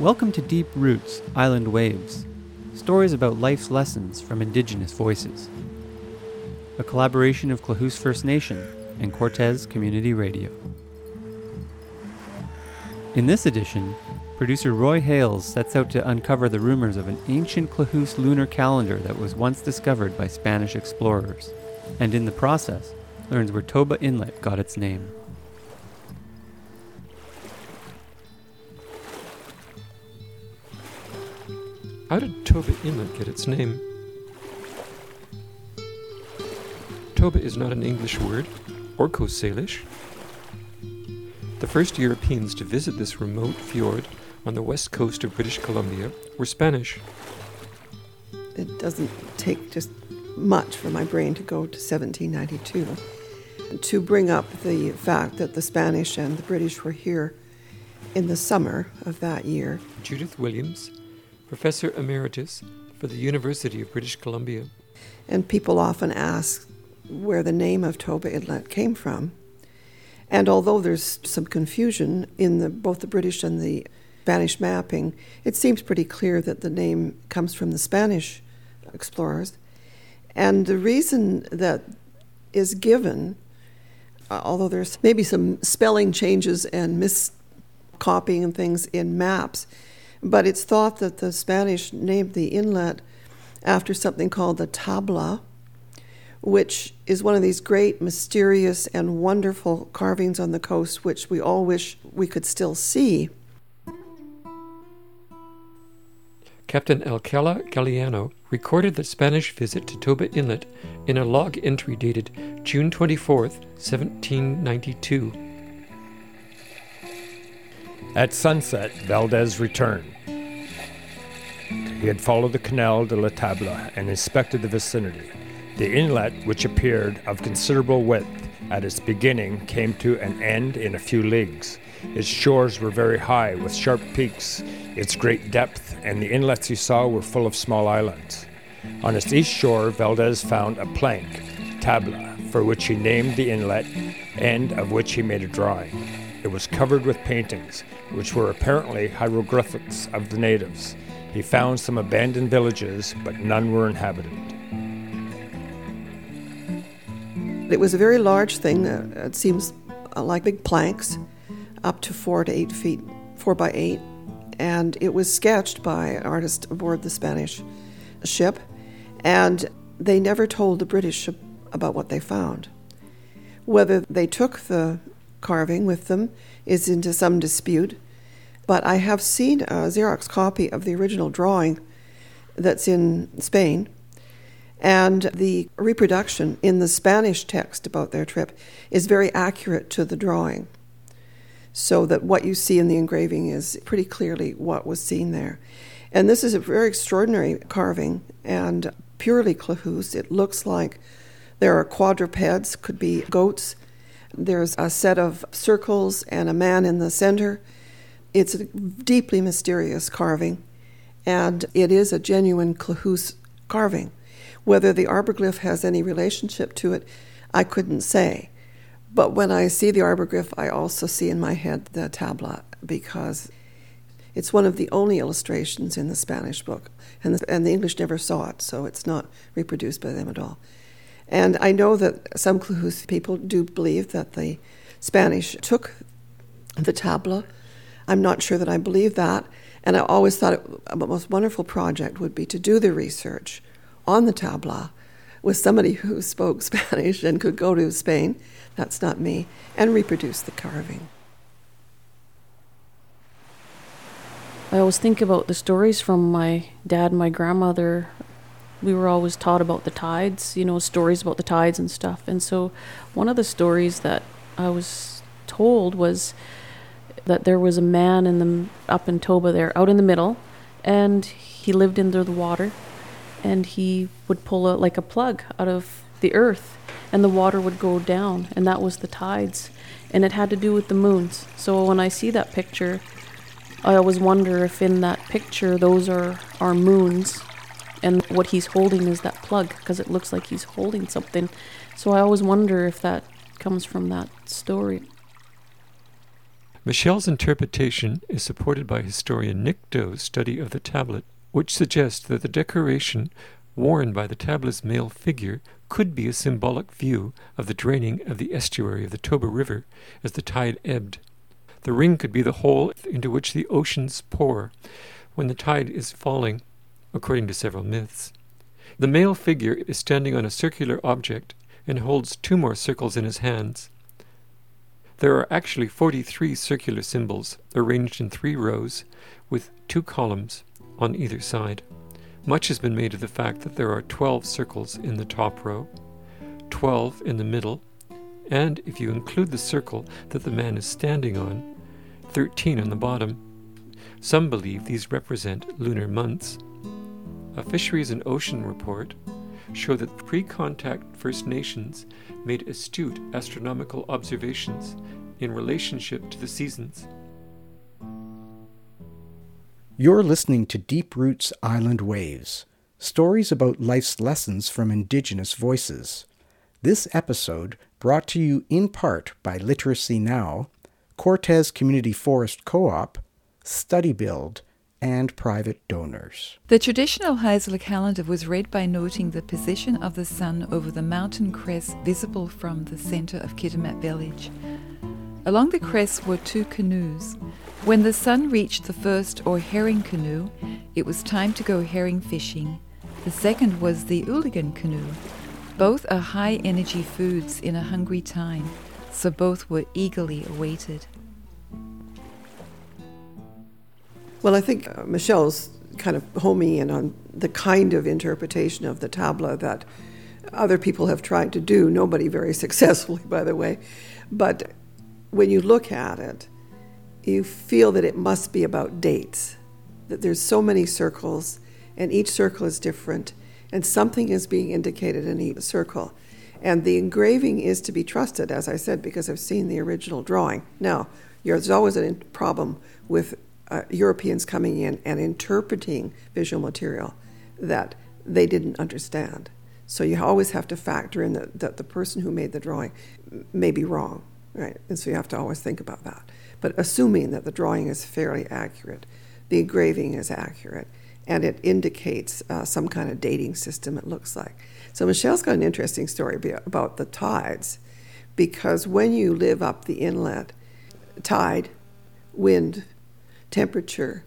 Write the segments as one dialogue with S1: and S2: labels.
S1: Welcome to Deep Roots Island Waves, stories about life's lessons from Indigenous voices. A collaboration of Klahoose First Nation and Cortes Community Radio. In this edition, producer Roy Hales sets out to uncover the rumors of an ancient Klahoose lunar calendar that was once discovered by Spanish explorers, and in the process, learns where Toba Inlet got its name.
S2: How did Toba Inlet get its name? Toba is not an English word, or Coast Salish. The first Europeans to visit this remote fjord on the west coast of British Columbia were Spanish.
S3: It doesn't take just much for my brain to go to 1792 to bring up the fact that the Spanish and the British were here in the summer of that year.
S2: Judith Williams, Professor Emeritus for the University of British Columbia.
S3: And people often ask where the name of Toba Inlet came from. And although there's some confusion in the, both the British and the Spanish mapping, it seems pretty clear that the name comes from the Spanish explorers. And the reason that is given, uh, although there's maybe some spelling changes and miscopying and things in maps, but it's thought that the Spanish named the inlet after something called the tabla, which is one of these great, mysterious, and wonderful carvings on the coast, which we all wish we could still see.
S2: Captain Alcala Galiano recorded the Spanish visit to Toba Inlet in a log entry dated June 24, 1792.
S4: At sunset, Valdez returned. He had followed the Canal de la Tabla and inspected the vicinity. The inlet, which appeared of considerable width at its beginning, came to an end in a few leagues. Its shores were very high, with sharp peaks, its great depth, and the inlets he saw were full of small islands. On its east shore, Valdez found a plank, tabla, for which he named the inlet, and of which he made a drawing. It was covered with paintings, which were apparently hieroglyphics of the natives. He found some abandoned villages, but none were inhabited.
S3: It was a very large thing. Uh, it seems uh, like big planks, up to four to eight feet, four by eight. And it was sketched by an artist aboard the Spanish ship. And they never told the British about what they found. Whether they took the carving with them is into some dispute. But I have seen a Xerox copy of the original drawing that's in Spain and the reproduction in the Spanish text about their trip is very accurate to the drawing. So that what you see in the engraving is pretty clearly what was seen there. And this is a very extraordinary carving and purely Klahoose. It looks like there are quadrupeds, could be goats. There's a set of circles and a man in the center. It's a deeply mysterious carving, and it is a genuine Klahoose carving. Whether the arbor has any relationship to it, I couldn't say. But when I see the arbor I also see in my head the tabla because it's one of the only illustrations in the Spanish book, and the, and the English never saw it, so it's not reproduced by them at all. And I know that some Klahoose people do believe that the Spanish took the tabla. I'm not sure that I believe that, and I always thought it, a most wonderful project would be to do the research on the tabla with somebody who spoke Spanish and could go to Spain, that's not me, and reproduce the carving.
S5: I always think about the stories from my dad and my grandmother. We were always taught about the tides, you know, stories about the tides and stuff. And so one of the stories that I was told was that there was a man in the up in Toba there, out in the middle, and he lived under the water and he would pull a, like a plug out of the earth and the water would go down and that was the tides and it had to do with the moons. So when i see that picture i always wonder if in that picture those are our moons and what he's holding is that plug because it looks like he's holding something. So i always wonder if that comes from that story
S2: Michelle's interpretation is supported by historian Nick Doe's study of the tablet, which suggests that the decoration worn by the tablet's male figure could be a symbolic view of the draining of the estuary of the Toba River as the tide ebbed. The ring could be the hole into which the oceans pour when the tide is falling, according to several myths. The male figure is standing on a circular object and holds two more circles in his hands. There are actually 43 circular symbols arranged in three rows with two columns on either side. Much has been made of the fact that there are 12 circles in the top row, 12 in the middle, and if you include the circle that the man is standing on, 13 on the bottom. Some believe these represent lunar months. A Fisheries and Ocean report show that pre contact First Nations made astute astronomical observations in relationship to the seasons.
S6: You're listening to Deep Roots Island Waves, stories about life's lessons from Indigenous voices. This episode brought to you in part by Literacy Now, Cortes Community Forest Co op, Study Build, and private donors.
S7: The traditional Haisla calendar was read by noting the position of the sun over the mountain crest visible from the center of Kitimat village. Along the crest were two canoes. When the sun reached the first or herring canoe, it was time to go herring fishing. The second was the Ooligan canoe. Both are high energy foods in a hungry time, so both were eagerly awaited.
S3: Well, I think uh, Michelle's kind of homing in on the kind of interpretation of the tabla that other people have tried to do, nobody very successfully, by the way. But when you look at it, you feel that it must be about dates, that there's so many circles, and each circle is different, and something is being indicated in each circle. And the engraving is to be trusted, as I said, because I've seen the original drawing. Now, there's always a problem with uh, Europeans coming in and interpreting visual material that they didn't understand. So you always have to factor in that, the person who made the drawing may be wrong, right? And so you have to always think about that. But assuming that the drawing is fairly accurate, the engraving is accurate, and it indicates uh, some kind of dating system, it looks like. So Michelle's got an interesting story about the tides, because when you live up the inlet, tide, wind, temperature,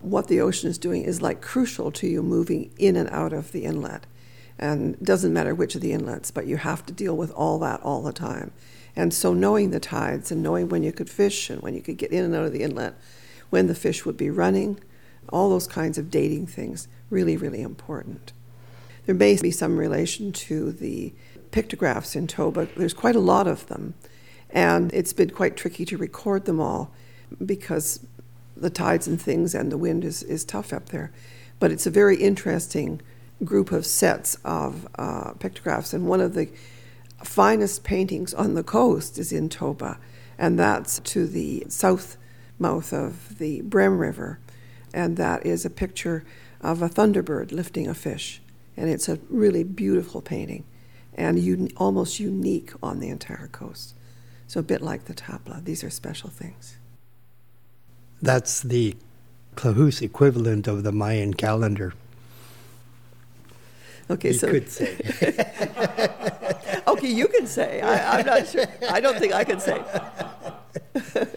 S3: what the ocean is doing is like crucial to you moving in and out of the inlet. And doesn't matter which of the inlets, but you have to deal with all that all the time. And so knowing the tides and knowing when you could fish and when you could get in and out of the inlet, when the fish would be running, all those kinds of dating things, really, really important. There may be some relation to the pictographs in Toba. There's quite a lot of them, and it's been quite tricky to record them all because the tides and things and the wind is, is tough up there. But it's a very interesting group of sets of uh, pictographs, and one of the finest paintings on the coast is in Toba, and that's to the south mouth of the Brem River, and that is a picture of a thunderbird lifting a fish, and it's a really beautiful painting, and un- almost unique on the entire coast. So a bit like the tabla, these are special things.
S8: That's the Klahoose equivalent of the Mayan calendar.
S3: Okay,
S8: you
S3: so
S8: could say.
S3: okay, you can say. I, I'm not sure. I don't think I can say.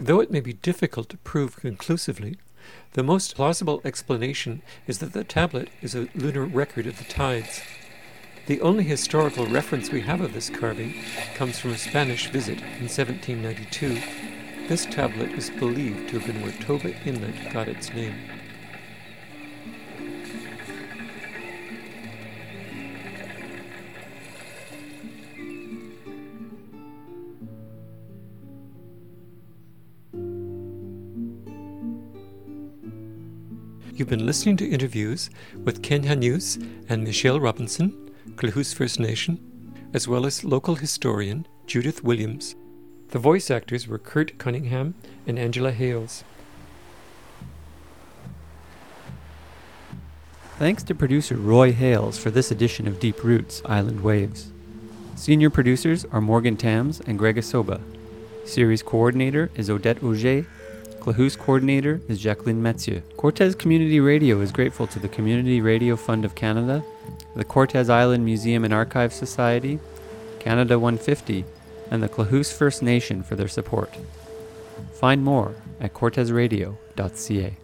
S2: Though it may be difficult to prove conclusively, the most plausible explanation is that the tablet is a lunar record of the tides. The only historical reference we have of this carving comes from a Spanish visit in 1792 this tablet is believed to have been where Toba Inlet got its name. You've been listening to interviews with Ken Hanuse and Michelle Robinson, Klahoose First Nation, as well as local historian Judith Williams. The voice actors were Kurt Cunningham and Angela Hales.
S1: Thanks to producer Roy Hales for this edition of Deep Roots Island Waves. Senior producers are Morgan Tams and Greg Asoba. Series coordinator is Odette Auger. Klahoose coordinator is Jacqueline Metzieu. Cortes Community Radio is grateful to the Community Radio Fund of Canada, the Cortes Island Museum and Archives Society, Canada 150, and the Klahoose First Nation for their support. Find more at cortesradio.ca.